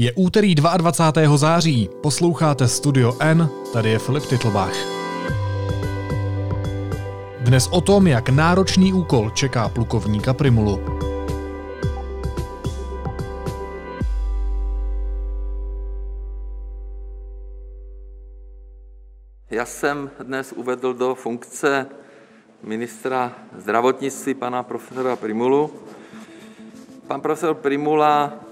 Je úterý 22. září, posloucháte Studio N, tady je Filip Titlbach. Dnes o tom, jak náročný úkol čeká plukovníka Primulu. Já jsem dnes uvedl do funkce ministra zdravotnictví pana profesora Primulu. Pan profesor Primula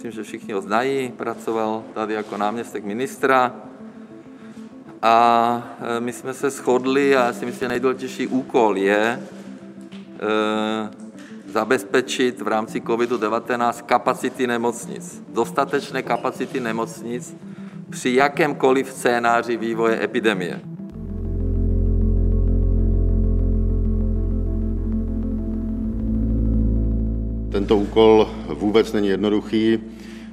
myslím, že všichni ho znají, pracoval tady jako náměstek ministra a e, my jsme se shodli a já si myslím, že nejdůležitější úkol je e, zabezpečit v rámci COVID-19 kapacity nemocnic, dostatečné kapacity nemocnic při jakémkoliv scénáři vývoje epidemie. Tento úkol vůbec není jednoduchý.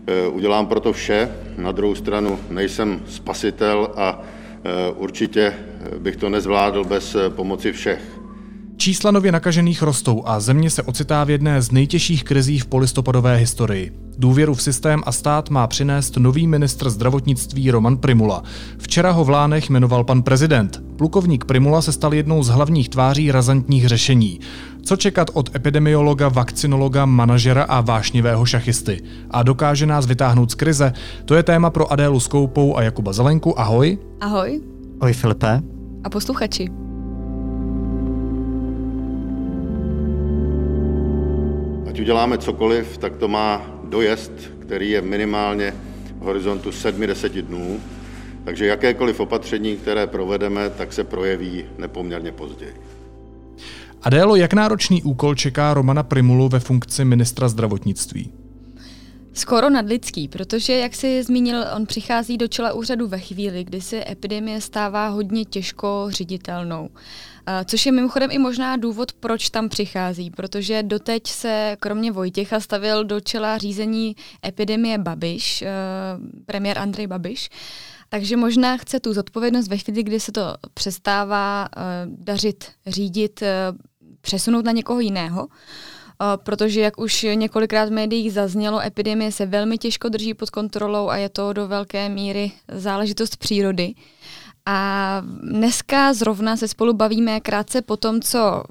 E, udělám proto vše. Na druhou stranu nejsem spasitel a e, určitě bych to nezvládl bez pomoci všech. Čísla nově nakažených rostou a země se ocitá v jedné z nejtěžších krizí v polistopadové historii. Důvěru v systém a stát má přinést nový ministr zdravotnictví Roman Primula. Včera ho v Lánech jmenoval pan prezident. Plukovník Primula se stal jednou z hlavních tváří razantních řešení. Co čekat od epidemiologa, vakcinologa, manažera a vášnivého šachisty? A dokáže nás vytáhnout z krize? To je téma pro Adélu Skoupou a Jakuba Zelenku. Ahoj. Ahoj. Ahoj Filipe. A posluchači. Ať uděláme cokoliv, tak to má dojezd, který je minimálně v horizontu 7-10 dnů, takže jakékoliv opatření, které provedeme, tak se projeví nepoměrně později. Adélo, jak náročný úkol čeká Romana Primulu ve funkci ministra zdravotnictví? Skoro nadlidský, protože, jak si zmínil, on přichází do čela úřadu ve chvíli, kdy se epidemie stává hodně těžko ředitelnou. Což je mimochodem i možná důvod, proč tam přichází, protože doteď se kromě Vojtěcha stavil do čela řízení epidemie Babiš, premiér Andrej Babiš, takže možná chce tu zodpovědnost ve chvíli, kdy se to přestává dařit, řídit, přesunout na někoho jiného. Uh, protože, jak už několikrát v médiích zaznělo, epidemie se velmi těžko drží pod kontrolou a je to do velké míry záležitost přírody. A dneska zrovna se spolu bavíme krátce po tom, co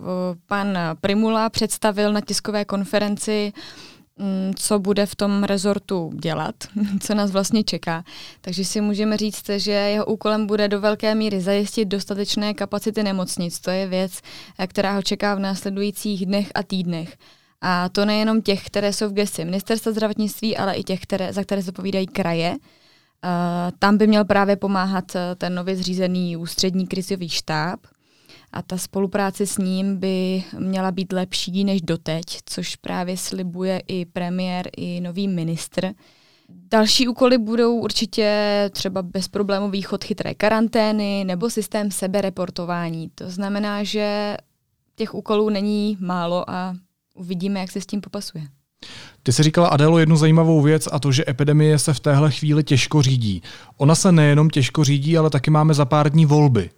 pan Primula představil na tiskové konferenci co bude v tom rezortu dělat, co nás vlastně čeká. Takže si můžeme říct, že jeho úkolem bude do velké míry zajistit dostatečné kapacity nemocnic. To je věc, která ho čeká v následujících dnech a týdnech. A to nejenom těch, které jsou v gesti ministerstva zdravotnictví, ale i těch, které, za které zapovídají kraje. Uh, tam by měl právě pomáhat ten nově zřízený ústřední krizový štáb a ta spolupráce s ním by měla být lepší než doteď, což právě slibuje i premiér, i nový ministr. Další úkoly budou určitě třeba bezproblémový chod chytré karantény nebo systém sebereportování. To znamená, že těch úkolů není málo a uvidíme, jak se s tím popasuje. Ty jsi říkala, Adelo, jednu zajímavou věc a to, že epidemie se v téhle chvíli těžko řídí. Ona se nejenom těžko řídí, ale taky máme za pár dní volby.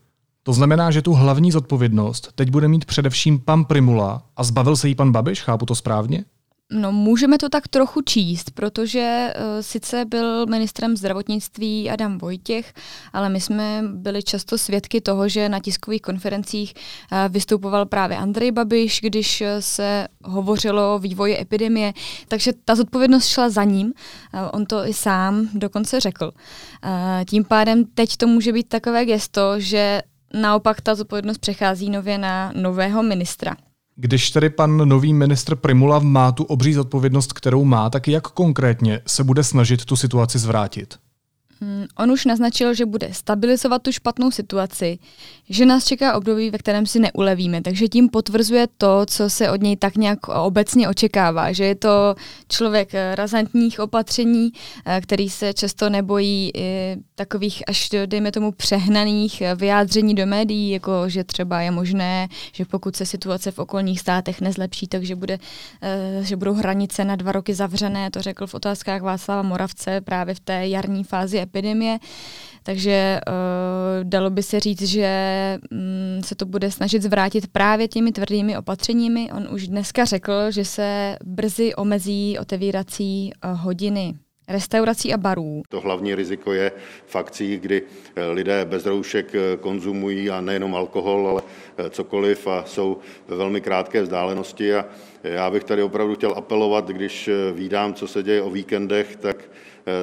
To znamená, že tu hlavní zodpovědnost teď bude mít především pan Primula a zbavil se jí pan Babiš, chápu to správně? No, můžeme to tak trochu číst, protože uh, sice byl ministrem zdravotnictví Adam Vojtěch, ale my jsme byli často svědky toho, že na tiskových konferencích uh, vystupoval právě Andrej Babiš, když uh, se hovořilo o vývoji epidemie, takže ta zodpovědnost šla za ním. Uh, on to i sám dokonce řekl. Uh, tím pádem teď to může být takové gesto, že Naopak ta zodpovědnost přechází nově na nového ministra. Když tedy pan nový ministr Primula má tu obří zodpovědnost, kterou má, tak jak konkrétně se bude snažit tu situaci zvrátit? Hmm, on už naznačil, že bude stabilizovat tu špatnou situaci, že nás čeká období, ve kterém si neulevíme, takže tím potvrzuje to, co se od něj tak nějak obecně očekává, že je to člověk razantních opatření, eh, který se často nebojí takových až, dejme tomu, přehnaných vyjádření do médií, jako že třeba je možné, že pokud se situace v okolních státech nezlepší, takže bude, eh, že budou hranice na dva roky zavřené, to řekl v otázkách Václava Moravce právě v té jarní fázi epidemie. Takže uh, dalo by se říct, že um, se to bude snažit zvrátit právě těmi tvrdými opatřeními. On už dneska řekl, že se brzy omezí otevírací uh, hodiny restaurací a barů. To hlavní riziko je v akcích, kdy eh, lidé bez roušek konzumují a nejenom alkohol, ale cokoliv a jsou ve velmi krátké vzdálenosti. A já bych tady opravdu chtěl apelovat, když vídám, co se děje o víkendech, tak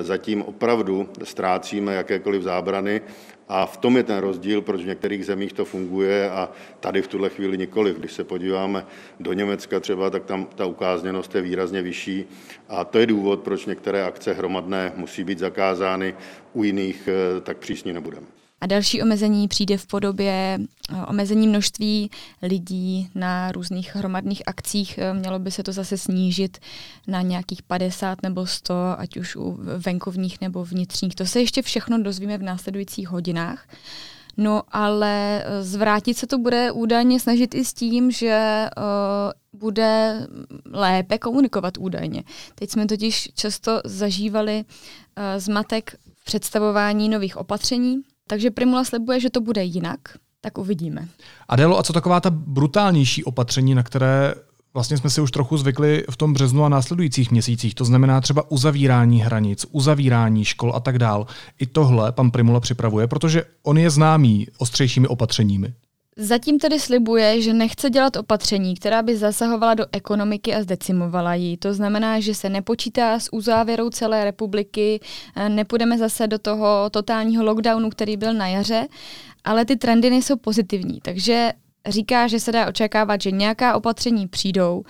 zatím opravdu ztrácíme jakékoliv zábrany a v tom je ten rozdíl, proč v některých zemích to funguje a tady v tuhle chvíli nikoliv. Když se podíváme do Německa třeba, tak tam ta ukázněnost je výrazně vyšší a to je důvod, proč některé akce hromadné musí být zakázány, u jiných eh, tak přísně nebudeme. A další omezení přijde v podobě eh, omezení množství lidí na různých hromadných akcích. Eh, mělo by se to zase snížit na nějakých 50 nebo 100, ať už u venkovních nebo vnitřních. To se ještě všechno dozvíme v následujících hodinách. No ale eh, zvrátit se to bude údajně snažit i s tím, že uh, bude lépe komunikovat údajně. Teď jsme totiž často zažívali uh, zmatek v představování nových opatření, takže Primula slibuje, že to bude jinak, tak uvidíme. Adelo, a co taková ta brutálnější opatření, na které vlastně jsme si už trochu zvykli v tom březnu a následujících měsících, to znamená třeba uzavírání hranic, uzavírání škol a tak dál. I tohle pan Primula připravuje, protože on je známý ostřejšími opatřeními. Zatím tedy slibuje, že nechce dělat opatření, která by zasahovala do ekonomiky a zdecimovala ji. To znamená, že se nepočítá s uzávěrou celé republiky, eh, nepůjdeme zase do toho totálního lockdownu, který byl na jaře, ale ty trendy nejsou pozitivní. Takže říká, že se dá očekávat, že nějaká opatření přijdou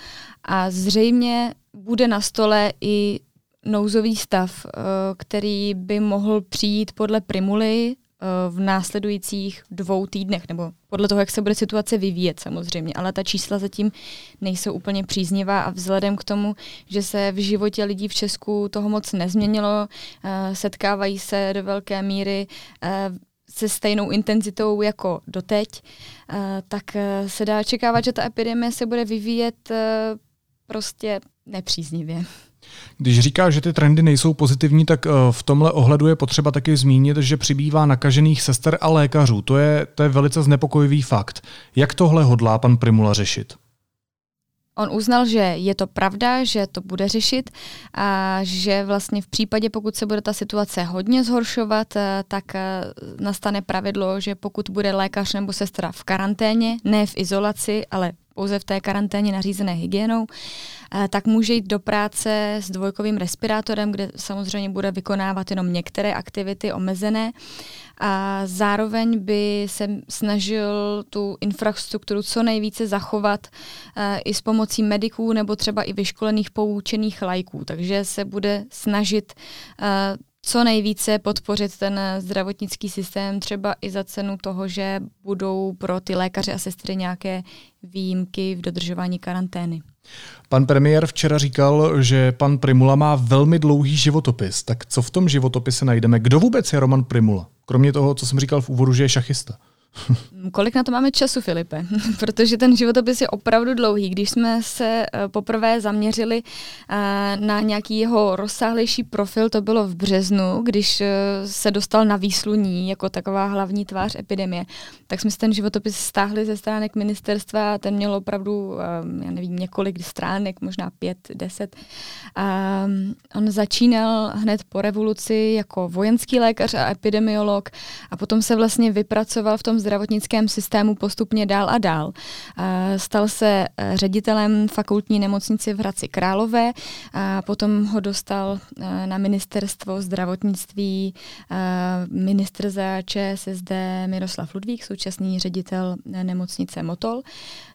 a zřejmě bude na stole i nouzový stav, eh, který by mohl přijít podle Primuly v následujících dvou týdnech, nebo podle toho, jak se bude situace vyvíjet samozřejmě, ale ta čísla zatím nejsou úplně příznivá a vzhledem k tomu, že se v životě lidí v Česku toho moc nezměnilo, eh, setkávají se do velké míry eh, se stejnou intenzitou jako doteď, tak se dá očekávat, že ta epidemie se bude vyvíjet prostě nepříznivě. Když říká, že ty trendy nejsou pozitivní, tak eh, v tomhle ohledu je potřeba taky zmínit, že přibývá nakažených sester a lékařů. To je, to je velice znepokojivý fakt. Jak tohle hodlá pan Primula řešit? On uznal, že je to pravda, že to bude řešit a že vlastně v případě, pokud se bude ta situace hodně zhoršovat, eh, tak eh, nastane pravidlo, že pokud bude lékař nebo sestra v karanténě, ne v izolaci, ale pouze v té karanténě nařízené hygienou, eh, tak může jít do práce s dvojkovým respirátorem, kde samozřejmě bude vykonávat jenom některé aktivity omezené a zároveň by se snažil tu infrastrukturu co nejvíce zachovat uh, i s pomocí mediků nebo třeba i vyškolených poučených lajků. Takže se bude snažit uh, co nejvíce podpořit ten zdravotnický systém, třeba i za cenu toho, že budou pro ty lékaře a sestry nějaké výjimky v dodržování karantény. Pan premiér včera říkal, že pan Primula má velmi dlouhý životopis. Tak co v tom životopise najdeme? Kdo vůbec je Roman Primula? Kromě toho, co jsem říkal v úvodu, že je šachista. Kolik na to máme času, Filipe? Protože ten životopis je opravdu dlouhý. Když jsme se eh, poprvé zaměřili eh, na nějaký jeho rozsáhlejší profil, to bylo v březnu, když eh, se dostal na výsluní jako taková hlavní tvář epidemie, tak jsme si ten životopis stáhli ze stránek ministerstva a ten měl opravdu, já nevím, několik stránek, možná pět, deset. A on začínal hned po revoluci jako vojenský lékař a epidemiolog a potom se vlastně vypracoval v tom zdravotnickém systému postupně dál a dál. Stal se eh, ředitelem fakultní nemocnice v Hradci Králové, a potom ho dostal eh, na ministerstvo zdravotnictví eh, ministr za ČSSD Miroslav Ludvík, současný ředitel nemocnice Motol.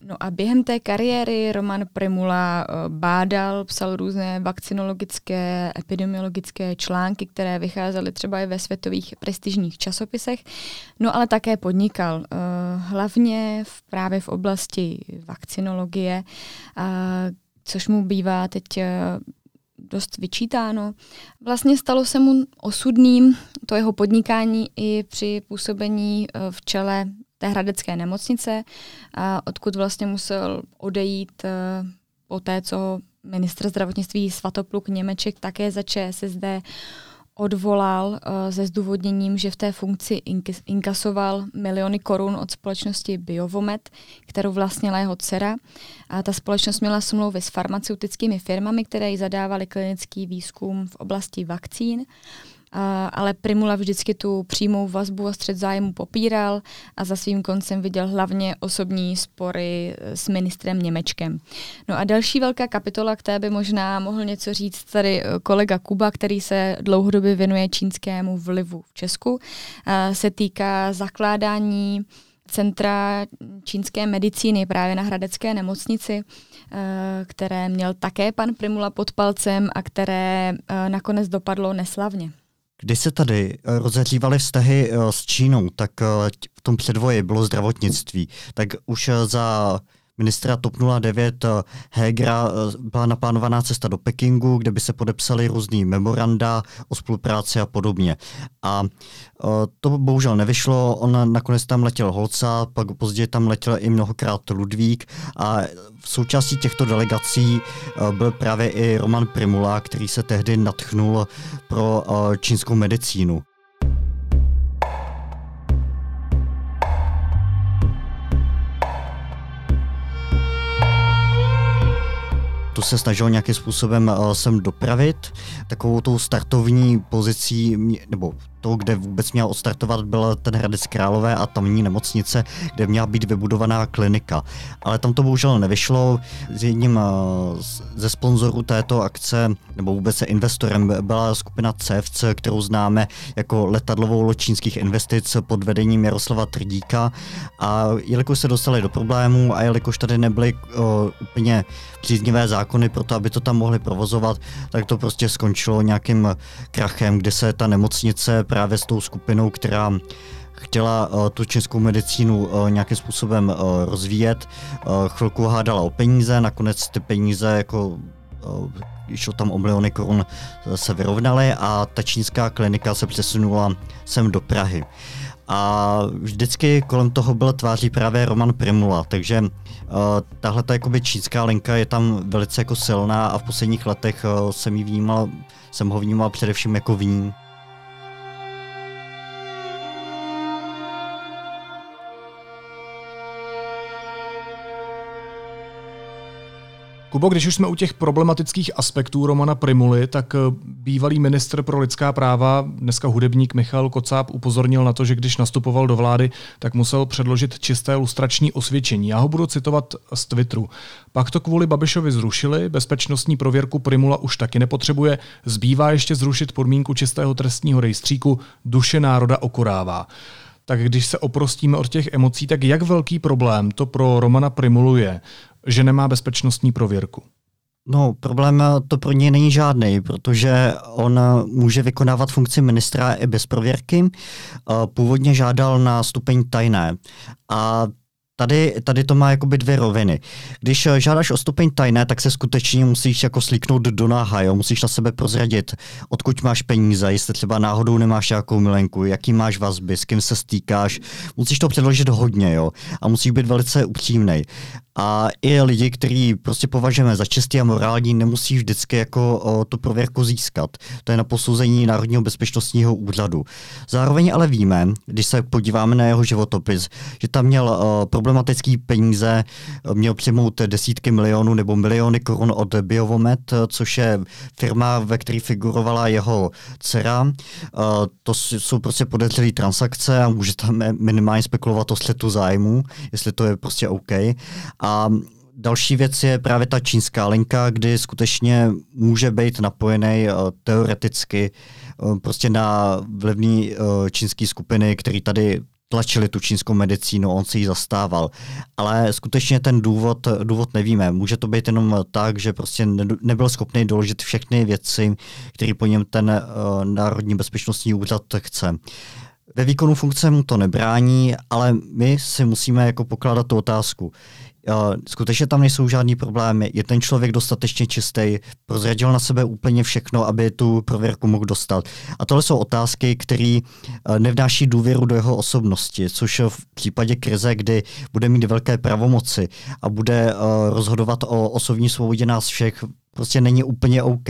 No a během té kariéry Roman Primula bádal, psal různé vakcinologické, epidemiologické články, které vycházely třeba i ve světových prestižních časopisech, no ale také podnikal říkal, eh, hlavně v, právě v oblasti vakcinologie, což mu bývá teď eh, dost vyčítáno. Vlastně stalo se mu osudným to jeho podnikání i při působení eh, v čele té hradecké nemocnice, odkud vlastně musel odejít po té, co ministr zdravotnictví Svatopluk Němeček také za ČSSD odvolal se zdůvodněním, že v té funkci inkasoval miliony korun od společnosti Biovomet, kterou vlastnila jeho dcera. A ta společnost měla smlouvy s farmaceutickými firmami, které jí zadávaly klinický výzkum v oblasti vakcín ale Primula vždycky tu přímou vazbu a střed zájmu popíral a za svým koncem viděl hlavně osobní spory e, s ministrem Němečkem. No a další velká kapitola, které by možná mohl něco říct tady e, kolega Kuba, který se dlouhodobě věnuje čínskému vlivu v Česku, se týká zakládání centra čínské medicíny právě na Hradecké nemocnici, e, které měl také pan Primula pod palcem a které nakonec dopadlo neslavně. Když se tady eh, rozehřívaly vztahy eh, s Čínou, tak eh, v tom předvoji bylo zdravotnictví. Tak už za ministra TOP 09 Hegra byla naplánovaná cesta do Pekingu, kde by se podepsaly různý memoranda o spolupráci a podobně. A to bohužel nevyšlo, on nakonec tam letěl Holca, pak později tam letěl i mnohokrát Ludvík a v součástí těchto delegací byl právě i Roman Primula, který se tehdy natchnul pro čínskou medicínu. Tu se snažil nějakým způsobem sem dopravit. Takovou tou startovní pozicí, nebo to, kde vůbec měl odstartovat, byl ten Hradec Králové a tamní nemocnice, kde měla být vybudovaná klinika. Ale tam to bohužel nevyšlo. S jedním eh, ze sponzorů této akce, nebo vůbec se investorem, byla skupina CEFC, kterou známe jako letadlovou loď čínských investic pod vedením Jaroslava Trdíka. A jelikož se dostali do problémů a jelikož tady nebyly uh, úplně příznivé zákony pro to, aby to tam mohli provozovat, tak to prostě skončilo nějakým krachem, kdy se ta nemocnice právě s tou skupinou, která chtěla uh, tu českou medicínu uh, nějakým způsobem uh, rozvíjet. Chvilku hádala o peníze, nakonec ty peníze jako šlo tam o miliony korun, se vyrovnaly a ta čínská klinika se přesunula sem do Prahy. A vždycky kolem toho byl tváří právě Roman Primula, takže uh, tahle ta jakoby čínská linka je tam velice jako silná a v posledních letech uh, jsem, jí vnímal, jsem ho vnímal především jako vní. Kubo, když už jsme u těch problematických aspektů Romana Primuly, tak eh, bývalý ministr pro lidská práva, dneska hudebník Michal Kocáb, upozornil na to, že když nastupoval do vlády, tak musel předložit čisté lustrační osvědčení. Já ho budu citovat z Twitteru. Pak to kvůli Babišovi zrušili, bezpečnostní prověrku Primula už taky nepotřebuje, zbývá ještě zrušit podmínku čistého trestního rejstříku, duše národa okorává. Tak když se oprostíme od těch emocí, tak jak velký problém to pro Romana Primulu je? Že nemá bezpečnostní prověrku? No, problém to pro něj není žádný, protože on může vykonávat funkci ministra i bez prověrky. Původně žádal na stupeň tajné a Tady, tady to má jakoby dvě roviny. Když eh, žádáš o stupeň tajné, tak se skutečně musíš jako slíknout do náha, jo? musíš na sebe prozradit, odkud máš peníze, jestli třeba náhodou nemáš nějakou milenku, jaký máš vazby, s kým se stýkáš, musíš to předložit hodně jo? a musíš být velice upřímný. A i lidi, kteří prostě považujeme za čistý a morální, nemusí vždycky jako o, tu prověrku získat. To je na posouzení Národního bezpečnostního úřadu. Zároveň ale víme, když se podíváme na jeho životopis, že tam měl o, problematický peníze, měl přijmout desítky milionů nebo miliony korun od Biovomet, což je firma, ve které figurovala jeho dcera. O, to jsou prostě podezřelé transakce a může tam minimálně spekulovat o střetu zájmu, jestli to je prostě OK. A další věc je právě ta čínská linka, kdy skutečně může být napojený teoreticky prostě na vlivný uh, čínský skupiny, který tady tlačili tu čínskou medicínu, on si ji zastával. Ale skutečně ten důvod, důvod nevíme. Může to být jenom tak, že prostě nebyl schopný doložit všechny věci, které po něm ten uh, Národní bezpečnostní úřad chce. Ve výkonu funkce mu to nebrání, ale my si musíme jako pokládat tu otázku. Skutečně tam nejsou žádný problémy. Je ten člověk dostatečně čistý, prozradil na sebe úplně všechno, aby tu prověrku mohl dostat. A tohle jsou otázky, které eh, nevnáší důvěru do jeho osobnosti, což v případě krize, kdy bude mít velké pravomoci a bude eh, rozhodovat o osobní svobodě nás všech, prostě není úplně OK.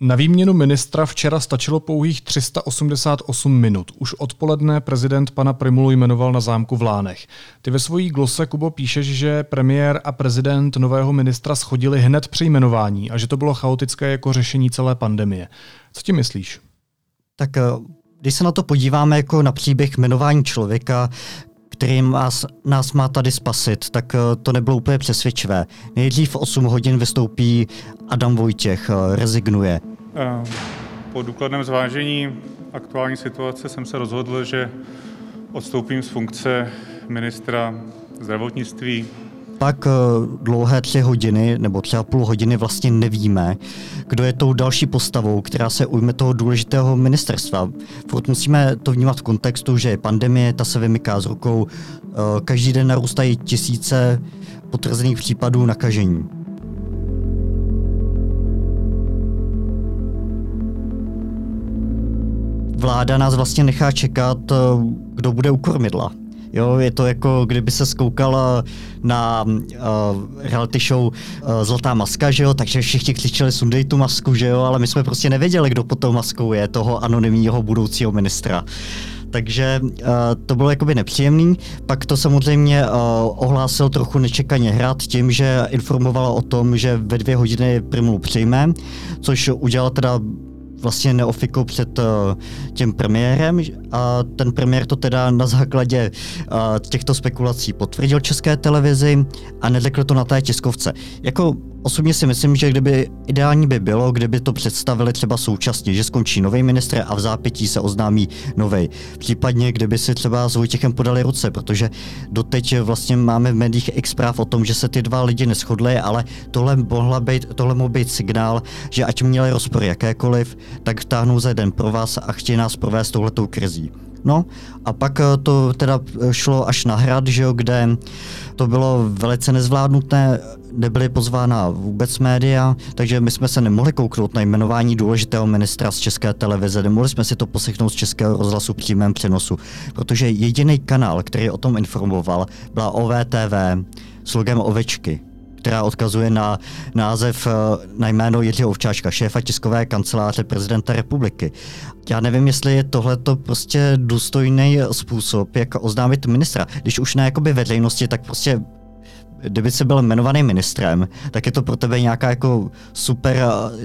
Na výměnu ministra včera stačilo pouhých 388 minut. Už odpoledne prezident pana Primulu jmenoval na zámku v Lánech. Ty ve svojí glose, Kubo, píšeš, že premiér a prezident nového ministra schodili hned při jmenování a že to bylo chaotické jako řešení celé pandemie. Co ti myslíš? Tak eh, když se na to podíváme jako na příběh jmenování člověka, který nás, nás má tady spasit, tak eh, to nebylo úplně přesvědčivé. Nejdřív 8 hodin vystoupí Adam Vojtěch, eh, rezignuje. Eh, po důkladném zvážení aktuální situace jsem se rozhodl, že odstoupím z funkce ministra zdravotnictví pak eh, dlouhé tři hodiny nebo třeba půl hodiny vlastně nevíme, kdo je tou další postavou, která se ujme toho důležitého ministerstva. Furt musíme to vnímat v kontextu, že je pandemie, ta se vymyká z rukou, eh, každý den narůstají tisíce potvrzených případů nakažení. Vláda nás vlastně nechá čekat, eh, kdo bude u kormidla. Jo, je to jako kdyby se skoukala na uh, reality show uh, Zlatá maska, že jo, takže všichni křičeli sundej tu masku, že jo, ale my jsme prostě nevěděli, kdo pod tou maskou je, toho anonymního budoucího ministra. Takže uh, to bylo jakoby nepříjemný. Pak to samozřejmě uh, ohlásil trochu nečekaně hrát tím, že informovala o tom, že ve dvě hodiny Primulu přijme, což udělal teda vlastně neofikl před uh, tím premiérem a ten premiér to teda na základě uh, těchto spekulací potvrdil české televizi a neřekl to na té tiskovce. Jako Osobně si myslím, že kdyby ideální by bylo, kdyby to představili třeba současně, že skončí nový ministr a v zápětí se oznámí nový. Případně, kdyby si třeba s Vojtěchem podali ruce, protože doteď vlastně máme v médiích x zpráv o tom, že se ty dva lidi neschodli, ale tohle, mohla být, tohle mohl být signál, že ať měli rozpor jakékoliv, tak vtáhnou za jeden pro vás a chtějí nás provést touhletou krizí. No a pak eh, to teda šlo až na hrad, že jo, kde to bylo velice nezvládnuté, nebyly pozvána vůbec média, takže my jsme se nemohli kouknout na jmenování důležitého ministra z České televize, nemohli jsme si to poslechnout z Českého rozhlasu v přímém přenosu, protože jediný kanál, který o tom informoval, byla OVTV s logem ovečky která odkazuje na název, eh, na jméno Jiřího Ovčáčka, šéfa tiskové kanceláře prezidenta republiky. Já nevím, jestli je tohleto prostě důstojný způsob, jak oznámit ministra. Když už ne jakoby veřejnosti, tak prostě kdyby se byl jmenovaný ministrem, tak je to pro tebe nějaká jako super,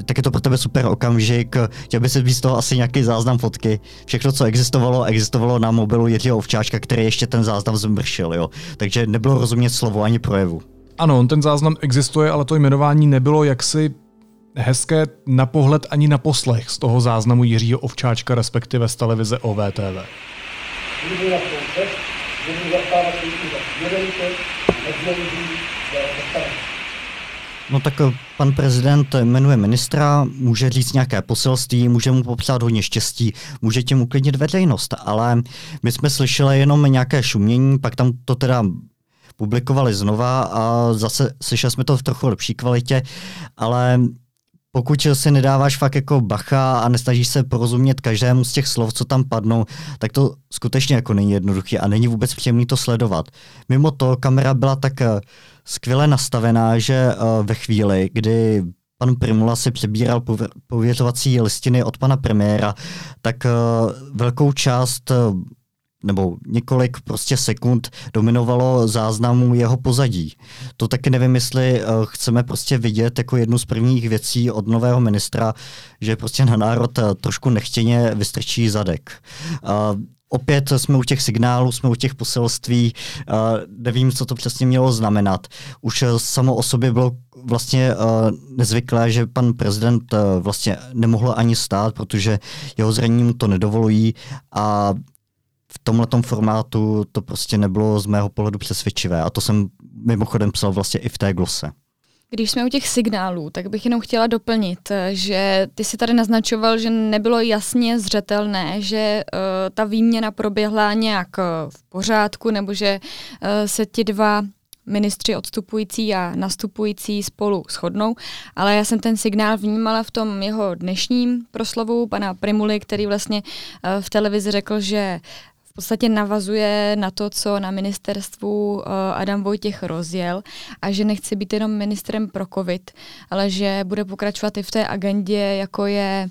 tak je to pro tebe super okamžik, chtěl by si být z toho asi nějaký záznam fotky. Všechno, co existovalo, existovalo na mobilu Jiřího Ovčáčka, který ještě ten záznam zmršil, jo. Takže nebylo rozumět slovo ani projevu. Ano, on ten záznam existuje, ale to jmenování nebylo jaksi hezké na pohled ani na poslech z toho záznamu Jiřího Ovčáčka, respektive z televize OVTV. No tak eh, pan prezident jmenuje ministra, může říct nějaké poselství, může mu popřát hodně štěstí, může tím uklidnit veřejnost, ale my jsme slyšeli jenom nějaké šumění, pak tam to teda publikovali znova a zase slyšeli jsme to v trochu lepší kvalitě, ale pokud si nedáváš fakt jako bacha a nesnažíš se porozumět každému z těch slov, co tam padnou, tak to skutečně jako není jednoduché a není vůbec příjemné to sledovat. Mimo to, kamera byla tak eh, skvěle nastavená, že eh, ve chvíli, kdy pan Primula si přebíral pověřovací listiny od pana premiéra, tak eh, velkou část nebo několik prostě sekund dominovalo záznamu jeho pozadí. To taky nevím, jestli uh, chceme prostě vidět jako jednu z prvních věcí od nového ministra, že prostě na národ uh, trošku nechtěně vystrčí zadek. Opět jsme u těch signálů, jsme u těch poselství, nevím, co to přesně mělo znamenat. Už uh, samo o sobě bylo vlastně uh, nezvyklé, že pan prezident uh, vlastně nemohl ani stát, protože jeho zranění to nedovolují a v tomhle formátu to prostě nebylo z mého pohledu přesvědčivé a to jsem mimochodem psal vlastně i v té glose. Když jsme u těch signálů, tak bych jenom chtěla doplnit, že ty si tady naznačoval, že nebylo jasně zřetelné, že uh, ta výměna proběhla nějak uh, v pořádku, nebo že uh, se ti dva ministři odstupující a nastupující spolu shodnou, ale já jsem ten signál vnímala v tom jeho dnešním proslovu pana Primuly, který vlastně v televizi řekl, že podstatě navazuje na to, co na ministerstvu Adam Vojtěch rozjel a že nechce být jenom ministrem pro COVID, ale že bude pokračovat i v té agendě, jako je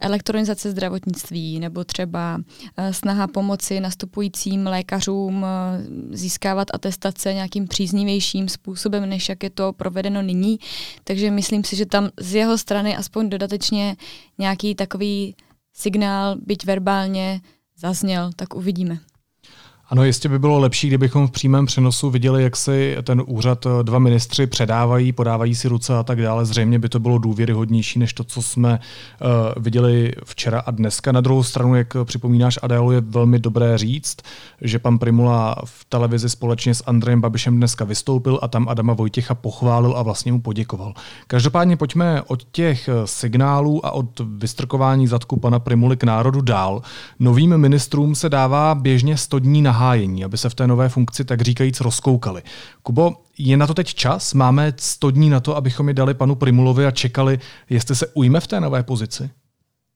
elektronizace zdravotnictví nebo třeba snaha pomoci nastupujícím lékařům získávat atestace nějakým příznivějším způsobem, než jak je to provedeno nyní. Takže myslím si, že tam z jeho strany aspoň dodatečně nějaký takový signál, byť verbálně, zazněl, tak uvidíme. Ano, jistě by bylo lepší, kdybychom v přímém přenosu viděli, jak si ten úřad eh, dva ministři předávají, podávají si ruce a tak dále. Zřejmě by to bylo důvěryhodnější než to, co jsme uh, viděli včera a dneska. Na druhou stranu, jak připomínáš, Adélu, je velmi dobré říct, že pan Primula v televizi společně s Andrejem Babišem dneska vystoupil a tam Adama Vojtěcha pochválil a vlastně mu poděkoval. Každopádně pojďme od těch eh, signálů a od vystrkování zadku pana Primuly k národu dál. Novým ministrům se dává běžně 100 dní na nahájení, aby se v té nové funkci tak říkajíc rozkoukali. Kubo, je na to teď čas? Máme 100 dní na to, abychom ji dali panu Primulovi a čekali, jestli se ujme v té nové pozici?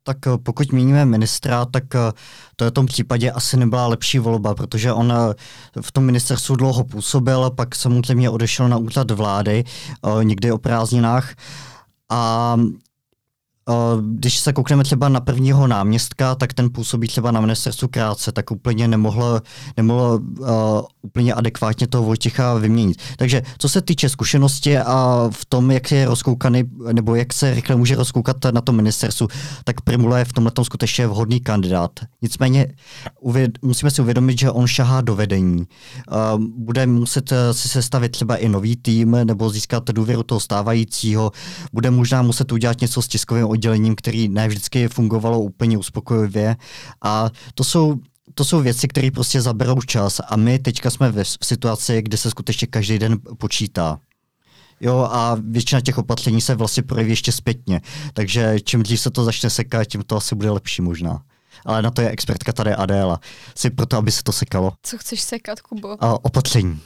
Tak eh, pokud míníme ministra, tak eh, to je v tom případě asi nebyla lepší volba, protože on eh, v tom ministerstvu dlouho působil, pak samozřejmě odešel na úřad vlády, někdy o prázdninách. A když se koukneme třeba na prvního náměstka, tak ten působí třeba na ministerstvu krátce, tak úplně nemohl, nemohl uh, úplně adekvátně toho Vojtěcha vyměnit. Takže co se týče zkušenosti a v tom, jak je rozkoukaný, nebo jak se rychle může rozkoukat na tom ministerstvu, tak Primula je v tomhle tom skutečně vhodný kandidát. Nicméně uvěd, musíme si uvědomit, že on šahá do vedení. Uh, bude muset si sestavit třeba i nový tým nebo získat důvěru toho stávajícího. Bude možná muset udělat něco s tiskovým oddělením, který ne vždycky fungovalo úplně uspokojivě. A to jsou to jsou věci, které prostě zaberou čas a my teďka jsme v situaci, kde se skutečně každý den počítá. Jo, a většina těch opatření se vlastně projeví ještě zpětně. Takže čím dřív se to začne sekat, tím to asi bude lepší možná. Ale na to je expertka tady Adéla. Si proto, aby se to sekalo. Co chceš sekat, Kubo? A opatření.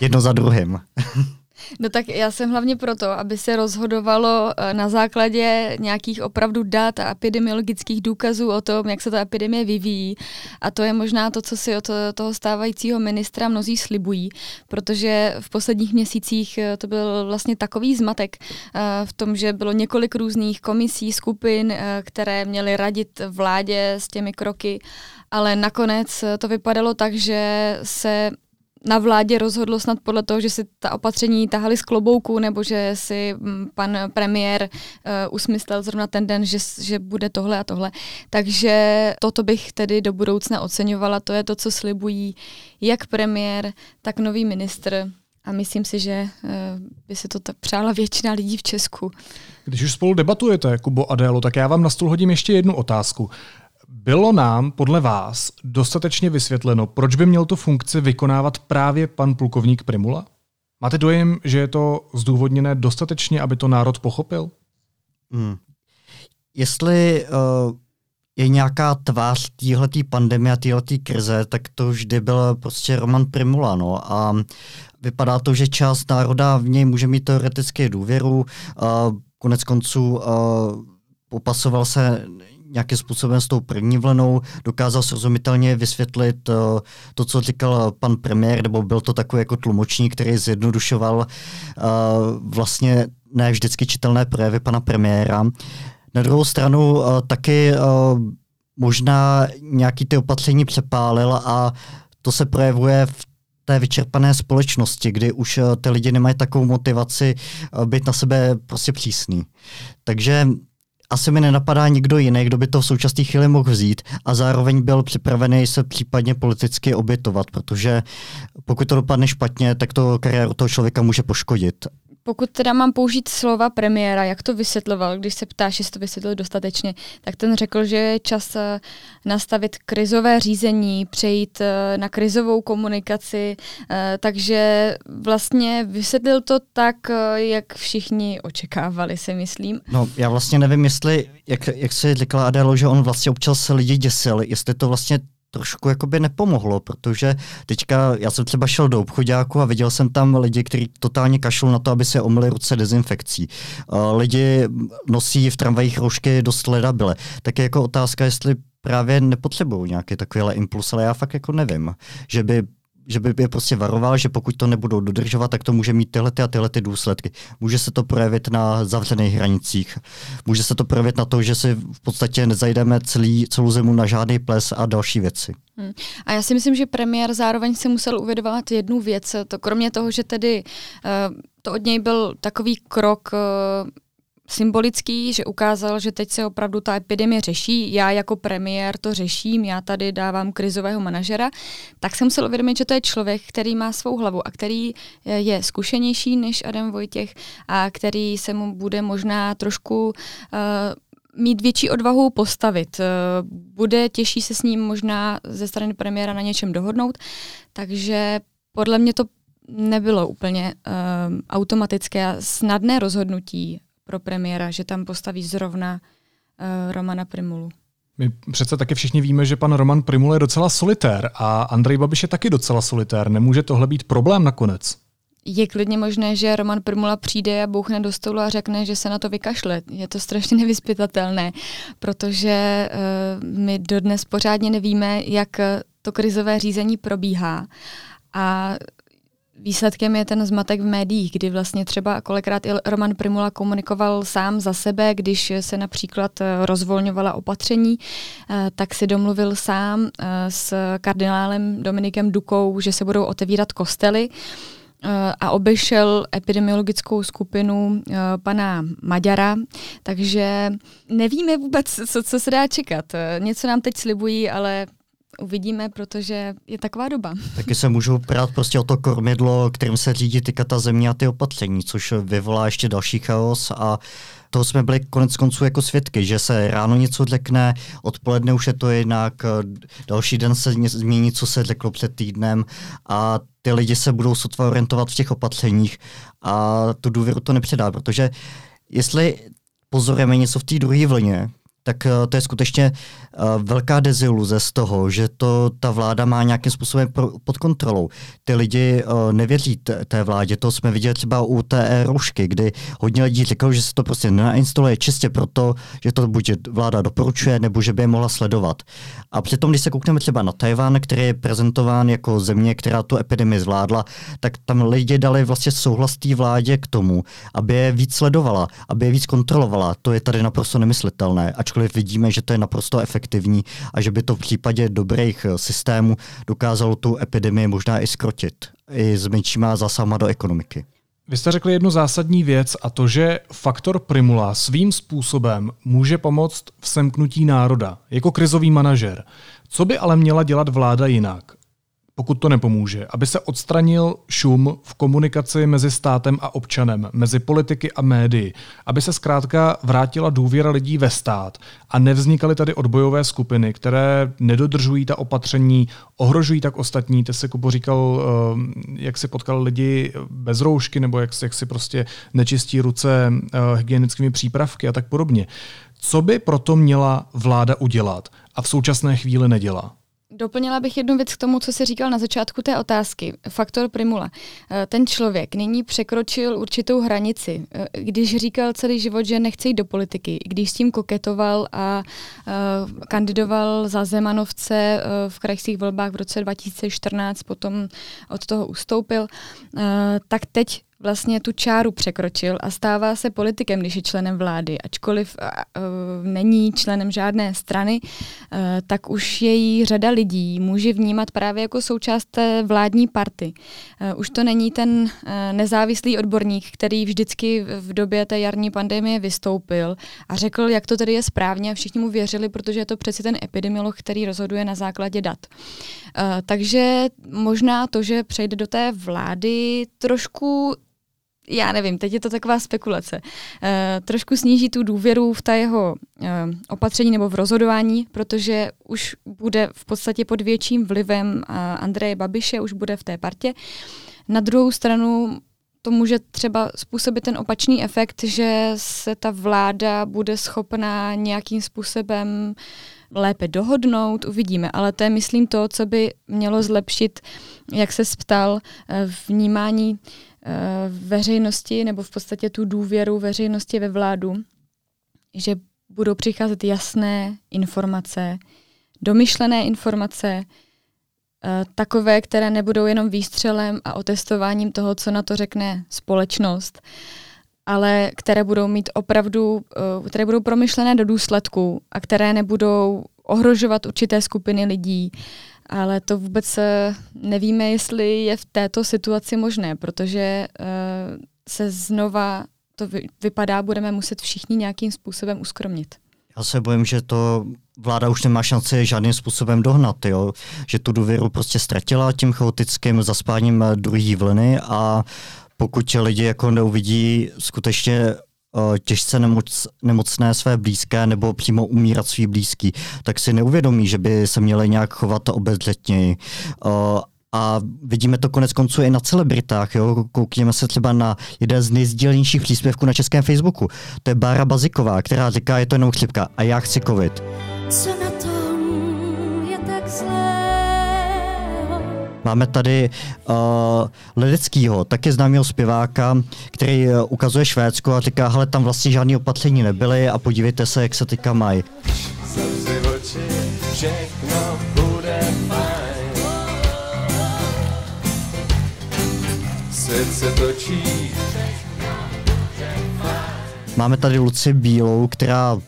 Jedno za druhým. No tak já jsem hlavně proto, aby se rozhodovalo eh, na základě nějakých opravdu dat a epidemiologických důkazů o tom, jak se ta epidemie vyvíjí. A to je možná to, co si od toho stávajícího ministra mnozí slibují, protože v posledních měsících eh, to byl vlastně takový zmatek eh, v tom, že bylo několik různých komisí, skupin, které měly radit vládě s těmi kroky, ale nakonec to vypadalo tak, že se na vládě rozhodlo snad podle toho, že si ta opatření tahali z klobouku, nebo že si mm, pan premiér uh, usmyslel zrovna ten den, že, že bude tohle a tohle. Takže toto bych tedy do budoucna oceňovala. To je to, co slibují jak premiér, tak nový ministr. A myslím si, že uh, by se to tak přála většina lidí v Česku. Když už spolu debatujete, Kubo Adélo, tak já vám na stůl hodím ještě jednu otázku. Bylo nám podle vás dostatečně vysvětleno, proč by měl tu funkci vykonávat právě pan plukovník Primula? Máte dojem, že je to zdůvodněné dostatečně, aby to národ pochopil? Hmm. Jestli uh, je nějaká tvář téhletý pandemie a téhletý krize, tak to vždy byl prostě Roman Primula. No. A vypadá to, že část národa v něj může mít teoreticky důvěru. Uh, konec konců uh, popasoval se nějakým způsobem s tou první vlnou, dokázal srozumitelně vysvětlit uh, to, co říkal pan premiér, nebo byl to takový jako tlumočník, který zjednodušoval uh, vlastně ne vždycky čitelné projevy pana premiéra. Na druhou stranu uh, taky možná nějaký ty opatření přepálil a to se projevuje v té vyčerpané společnosti, kdy už ty lidi nemají takovou motivaci být na sebe prostě přísný. Takže asi mi nenapadá nikdo jiný, kdo by to v současné chvíli mohl vzít a zároveň byl připravený se případně politicky obětovat, protože pokud to dopadne špatně, tak to kariéru toho člověka může poškodit. Pokud teda mám použít slova premiéra, jak to vysvětloval, když se ptáš, jestli to vysvětlil dostatečně, tak ten řekl, že je čas eh, nastavit krizové řízení, přejít eh, na krizovou komunikaci, eh, takže vlastně vysvětlil to tak, jak všichni očekávali, si myslím. No, já vlastně nevím, jestli, jak, jak se říkala Adélo, že on vlastně občas lidi děsil, jestli to vlastně trošku jakoby nepomohlo, protože teďka já jsem třeba šel do obchodáku a viděl jsem tam lidi, kteří totálně kašlou na to, aby se omily ruce dezinfekcí. Lidi nosí v tramvajích roušky dost ledabile. Tak je jako otázka, jestli právě nepotřebují nějaký takovýhle impuls, ale já fakt jako nevím, že by že by je prostě varoval, že pokud to nebudou dodržovat, tak to může mít tyhle a tyhle ty důsledky. Může se to projevit na zavřených hranicích, může se to projevit na to, že si v podstatě nezajdeme celý, celou zimu na žádný ples a další věci. Hmm. A já si myslím, že premiér zároveň si musel uvědomovat jednu věc, to kromě toho, že tedy uh, to od něj byl takový krok uh, symbolický, že ukázal, že teď se opravdu ta epidemie řeší, já jako premiér to řeším, já tady dávám krizového manažera, tak jsem musel uvědomit, že to je člověk, který má svou hlavu a který je zkušenější než Adam Vojtěch a který se mu bude možná trošku uh, mít větší odvahu postavit. Uh, bude těžší se s ním možná ze strany premiéra na něčem dohodnout, takže podle mě to nebylo úplně uh, automatické a snadné rozhodnutí pro premiéra, že tam postaví zrovna uh, Romana Primulu. My přece taky všichni víme, že pan Roman Primul je docela solitér a Andrej Babiš je taky docela solitér. Nemůže tohle být problém nakonec? Je klidně možné, že Roman Primula přijde a bouchne do stolu a řekne, že se na to vykašle. Je to strašně nevyspytatelné, protože uh, my dodnes pořádně nevíme, jak to krizové řízení probíhá. A Výsledkem je ten zmatek v médiích, kdy vlastně třeba kolikrát i Roman Primula komunikoval sám za sebe, když se například eh, rozvolňovala opatření, eh, tak si domluvil sám eh, s kardinálem Dominikem Dukou, že se budou otevírat kostely a obešel epidemiologickou skupinu pana Maďara, takže nevíme vůbec, co, co se dá čekat. Něco nám teď slibují, ale Uvidíme, protože je taková doba. Taky se můžou prát prostě o to kormidlo, kterým se řídí ty ta země a ty opatření, což vyvolá ještě další chaos a toho jsme byli konec konců jako svědky, že se ráno něco řekne, odpoledne už je to jinak, další den se změní, co se řeklo před týdnem a ty lidi se budou sotva orientovat v těch opatřeních a tu důvěru to nepředá, protože jestli pozorujeme něco v té druhé vlně, tak eh, to je skutečně eh, velká deziluze z toho, že to ta vláda má nějakým způsobem pod kontrolou. Ty lidi eh, nevěří té vládě, to jsme viděli třeba u té roušky, kdy hodně lidí řeklo, že se to prostě nenainstaluje čistě proto, že to buď vláda doporučuje, nebo že by je mohla sledovat. A přitom, když se koukneme třeba na Tajvan, který je prezentován jako země, která tu epidemii zvládla, tak tam lidi dali vlastně souhlas té vládě k tomu, aby je víc sledovala, aby je víc kontrolovala. To je tady naprosto nemyslitelné. Ač ačkoliv vidíme, že to je naprosto efektivní a že by to v případě dobrých eh, systémů dokázalo tu epidemii možná i skrotit, i s menšíma zásahama do ekonomiky. Vy jste řekli jednu zásadní věc a to, že faktor Primula svým způsobem může pomoct v semknutí národa jako krizový manažer. Co by ale měla dělat vláda jinak? Pokud to nepomůže, aby se odstranil šum v komunikaci mezi státem a občanem, mezi politiky a médii, aby se zkrátka vrátila důvěra lidí ve stát a nevznikaly tady odbojové skupiny, které nedodržují ta opatření, ohrožují tak ostatní. Ty se Kubo říkal, eh, jak si potkal lidi bez roušky nebo jak, jak si prostě nečistí ruce eh, hygienickými přípravky a tak podobně. Co by proto měla vláda udělat a v současné chvíli nedělá? Doplnila bych jednu věc k tomu, co se říkal na začátku té otázky. Faktor Primula. Eh, ten člověk nyní překročil určitou hranici. Eh, když říkal celý život, že nechce jít do politiky, když s tím koketoval a uh, kandidoval za Zemanovce v krajských volbách v roce 2014, potom od toho ustoupil, tak teď vlastně tu čáru překročil a stává se politikem, když je členem vlády. Ačkoliv uh, není členem žádné strany, uh, tak už její řada lidí může vnímat právě jako součást té vládní party. Uh, už to není ten uh, nezávislý odborník, který vždycky v době té jarní pandemie vystoupil a řekl, jak to tedy je správně a všichni mu věřili, protože je to přeci ten epidemiolog, který rozhoduje na základě dat. Uh, takže možná to, že přejde do té vlády, trošku já nevím, teď je to taková spekulace, uh, trošku sníží tu důvěru v ta jeho uh, opatření nebo v rozhodování, protože už bude v podstatě pod větším vlivem uh, Andreje Babiše, už bude v té partě. Na druhou stranu to může třeba způsobit ten opačný efekt, že se ta vláda bude schopná nějakým způsobem lépe dohodnout, uvidíme. Ale to je, myslím, to, co by mělo zlepšit, jak se ptal, vnímání veřejnosti nebo v podstatě tu důvěru veřejnosti ve vládu, že budou přicházet jasné informace, domyšlené informace, eh, takové, které nebudou jenom výstřelem a otestováním toho, co na to řekne společnost, ale které budou mít opravdu, eh, které budou promyšlené do důsledku a které nebudou ohrožovat určité skupiny lidí, ale to vůbec eh, nevíme, jestli je v této situaci možné, protože se znova to vypadá, budeme muset všichni nějakým způsobem uskromnit. Já se bojím, že to vláda už nemá šanci žádným způsobem dohnat, jo? že tu důvěru prostě ztratila tím chaotickým zaspáním druhé vlny a pokud lidi jako neuvidí skutečně uh, těžce nemoc, nemocné své blízké nebo přímo umírat svý blízký, tak si neuvědomí, že by se měli nějak chovat obezřetněji. Uh, a vidíme to konec konců i na celebritách. Jo? Koukněme se třeba na jeden z nejsdílenějších příspěvků na českém Facebooku. To je Bára Baziková, která říká, je to jenom chřipka a já chci covid. Co Máme tady uh, Ledeckýho, taky známého zpěváka, který uh, ukazuje Švédsko a říká, hele, tam vlastně žádné opatření nebyly a podívejte se, jak se teďka mají. všechno bude fajn. svět se točí. Máme tady Luci Bílou, která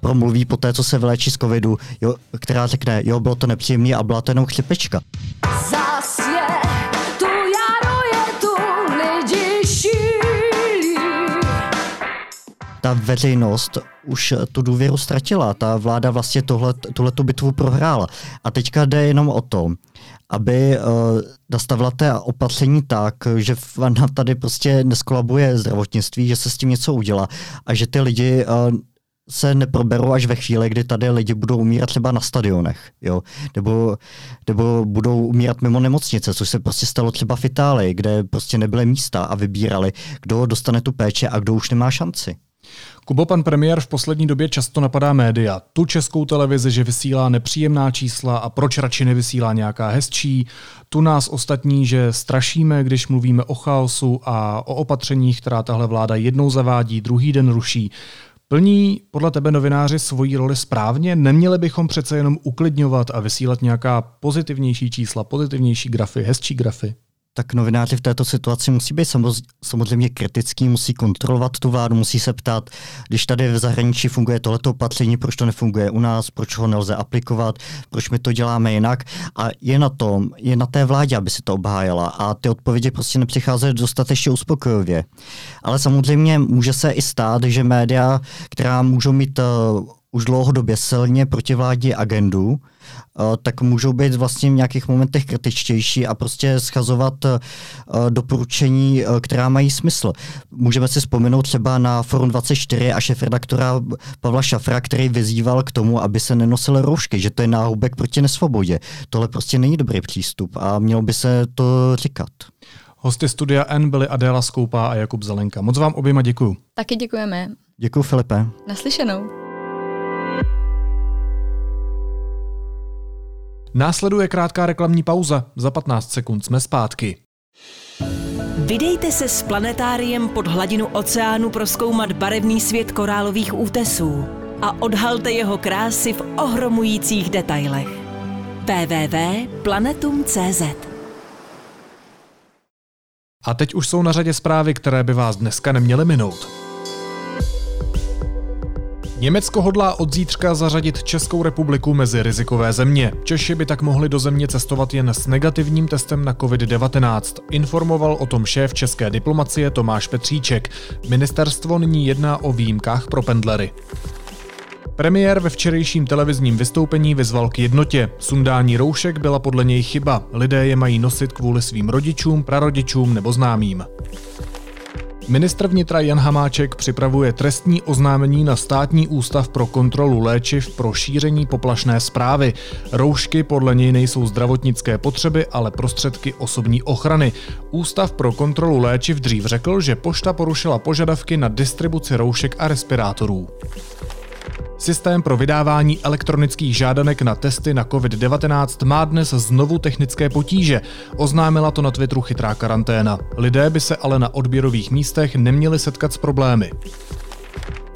promluví po té, co se vyléčí z covidu, jo, která řekne, jo, bylo to nepříjemné a byla to jenom chřipečka. Zas Ta veřejnost už tu důvěru ztratila, ta vláda vlastně tohle, tuhletu bitvu prohrála. A teďka jde jenom o to, aby uh, nastavila té opatření tak, že ona tady prostě neskolabuje zdravotnictví, že se s tím něco udělá a že ty lidi uh, se neproberou až ve chvíli, kdy tady lidi budou umírat třeba na stadionech, jo? Nebo, nebo budou umírat mimo nemocnice, což se prostě stalo třeba v Itálii, kde prostě nebyly místa a vybírali, kdo dostane tu péče a kdo už nemá šanci. Kubo, pan premiér v poslední době často napadá média. Tu českou televizi, že vysílá nepříjemná čísla a proč radši nevysílá nějaká hezčí. Tu nás ostatní, že strašíme, když mluvíme o chaosu a o opatřeních, která tahle vláda jednou zavádí, druhý den ruší. Plní podle tebe novináři svoji roli správně? Neměli bychom přece jenom uklidňovat a vysílat nějaká pozitivnější čísla, pozitivnější grafy, hezčí grafy? Tak novináři v této situaci musí být samozřejmě kritický, musí kontrolovat tu vládu, musí se ptát, když tady v zahraničí funguje tohleto opatření, proč to nefunguje u nás, proč ho nelze aplikovat, proč my to děláme jinak. A je na tom, je na té vládě, aby si to obhájila. A ty odpovědi prostě nepřicházejí dostatečně uspokojivě. Ale samozřejmě může se i stát, že média, která můžou mít uh, už dlouhodobě silně protivládní agendu, tak můžou být vlastně v nějakých momentech kritičtější a prostě schazovat eh, doporučení, eh, která mají smysl. Můžeme si vzpomenout třeba na Forum 24 a šefredaktora Pavla Šafra, který vyzýval k tomu, aby se nenosily roušky, že to je náhubek proti nesvobodě. Tohle prostě není dobrý přístup a mělo by se to říkat. Hosty Studia N byli Adéla Skoupá a Jakub Zelenka. Moc vám oběma děkuju. Taky děkujeme. Děkuji, Filipe. Naslyšenou. Následuje krátká reklamní pauza. Za 15 sekund jsme zpátky. Vydejte se s planetáriem pod hladinu oceánu proskoumat barevný svět korálových útesů a odhalte jeho krásy v ohromujících detailech. www.planetum.cz A teď už jsou na řadě zprávy, které by vás dneska neměly minout. Německo hodlá od zítřka zařadit Českou republiku mezi rizikové země. Češi by tak mohli do země cestovat jen s negativním testem na COVID-19. Informoval o tom šéf české diplomacie Tomáš Petříček. Ministerstvo nyní jedná o výjimkách pro pendlery. Premiér ve včerejším televizním vystoupení vyzval k jednotě. Sundání roušek byla podle něj chyba. Lidé je mají nosit kvůli svým rodičům, prarodičům nebo známým. Ministr vnitra Jan Hamáček připravuje trestní oznámení na státní ústav pro kontrolu léčiv pro šíření poplašné zprávy. Roušky podle něj nejsou zdravotnické potřeby, ale prostředky osobní ochrany. Ústav pro kontrolu léčiv dřív řekl, že pošta porušila požadavky na distribuci roušek a respirátorů. Systém pro vydávání elektronických žádanek na testy na COVID-19 má dnes znovu technické potíže. Oznámila to na Twitteru chytrá karanténa. Lidé by se ale na odběrových místech neměli setkat s problémy.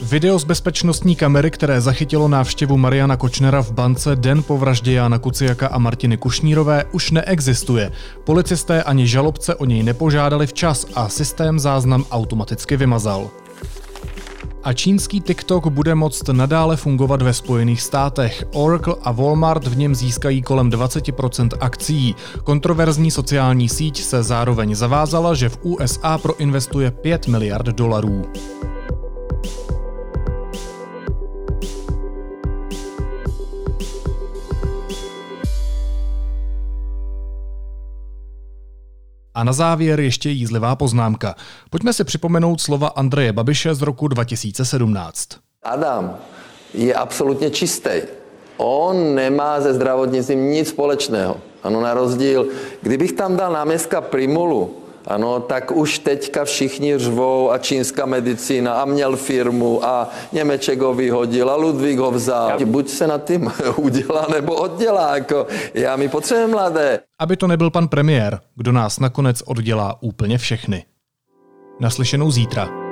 Video z bezpečnostní kamery, které zachytilo návštěvu Mariana Kočnera v bance den po vraždě Jana Kuciaka a Martiny Kušnírové, už neexistuje. Policisté ani žalobce o něj nepožádali včas a systém záznam automaticky vymazal. A čínský TikTok bude moct nadále fungovat ve Spojených státech. Oracle a Walmart v něm získají kolem 20% akcí. Kontroverzní sociální síť se zároveň zavázala, že v USA proinvestuje 5 miliard dolarů. A na závěr ještě jízlivá poznámka. Pojďme si připomenout slova Andreje Babiše z roku 2017. Adam je absolutně čistý. On nemá ze zdravotnictvím nic společného. Ano, na rozdíl, kdybych tam dal náměstka Primulu, ano, tak už teďka všichni řvou a čínská medicína a měl firmu a Němeček ho vyhodil a Ludvík ho vzal. Buď se nad tím udělá nebo oddělá. Jako já mi potřebuji mladé. Aby to nebyl pan premiér, kdo nás nakonec oddělá úplně všechny. Naslyšenou zítra.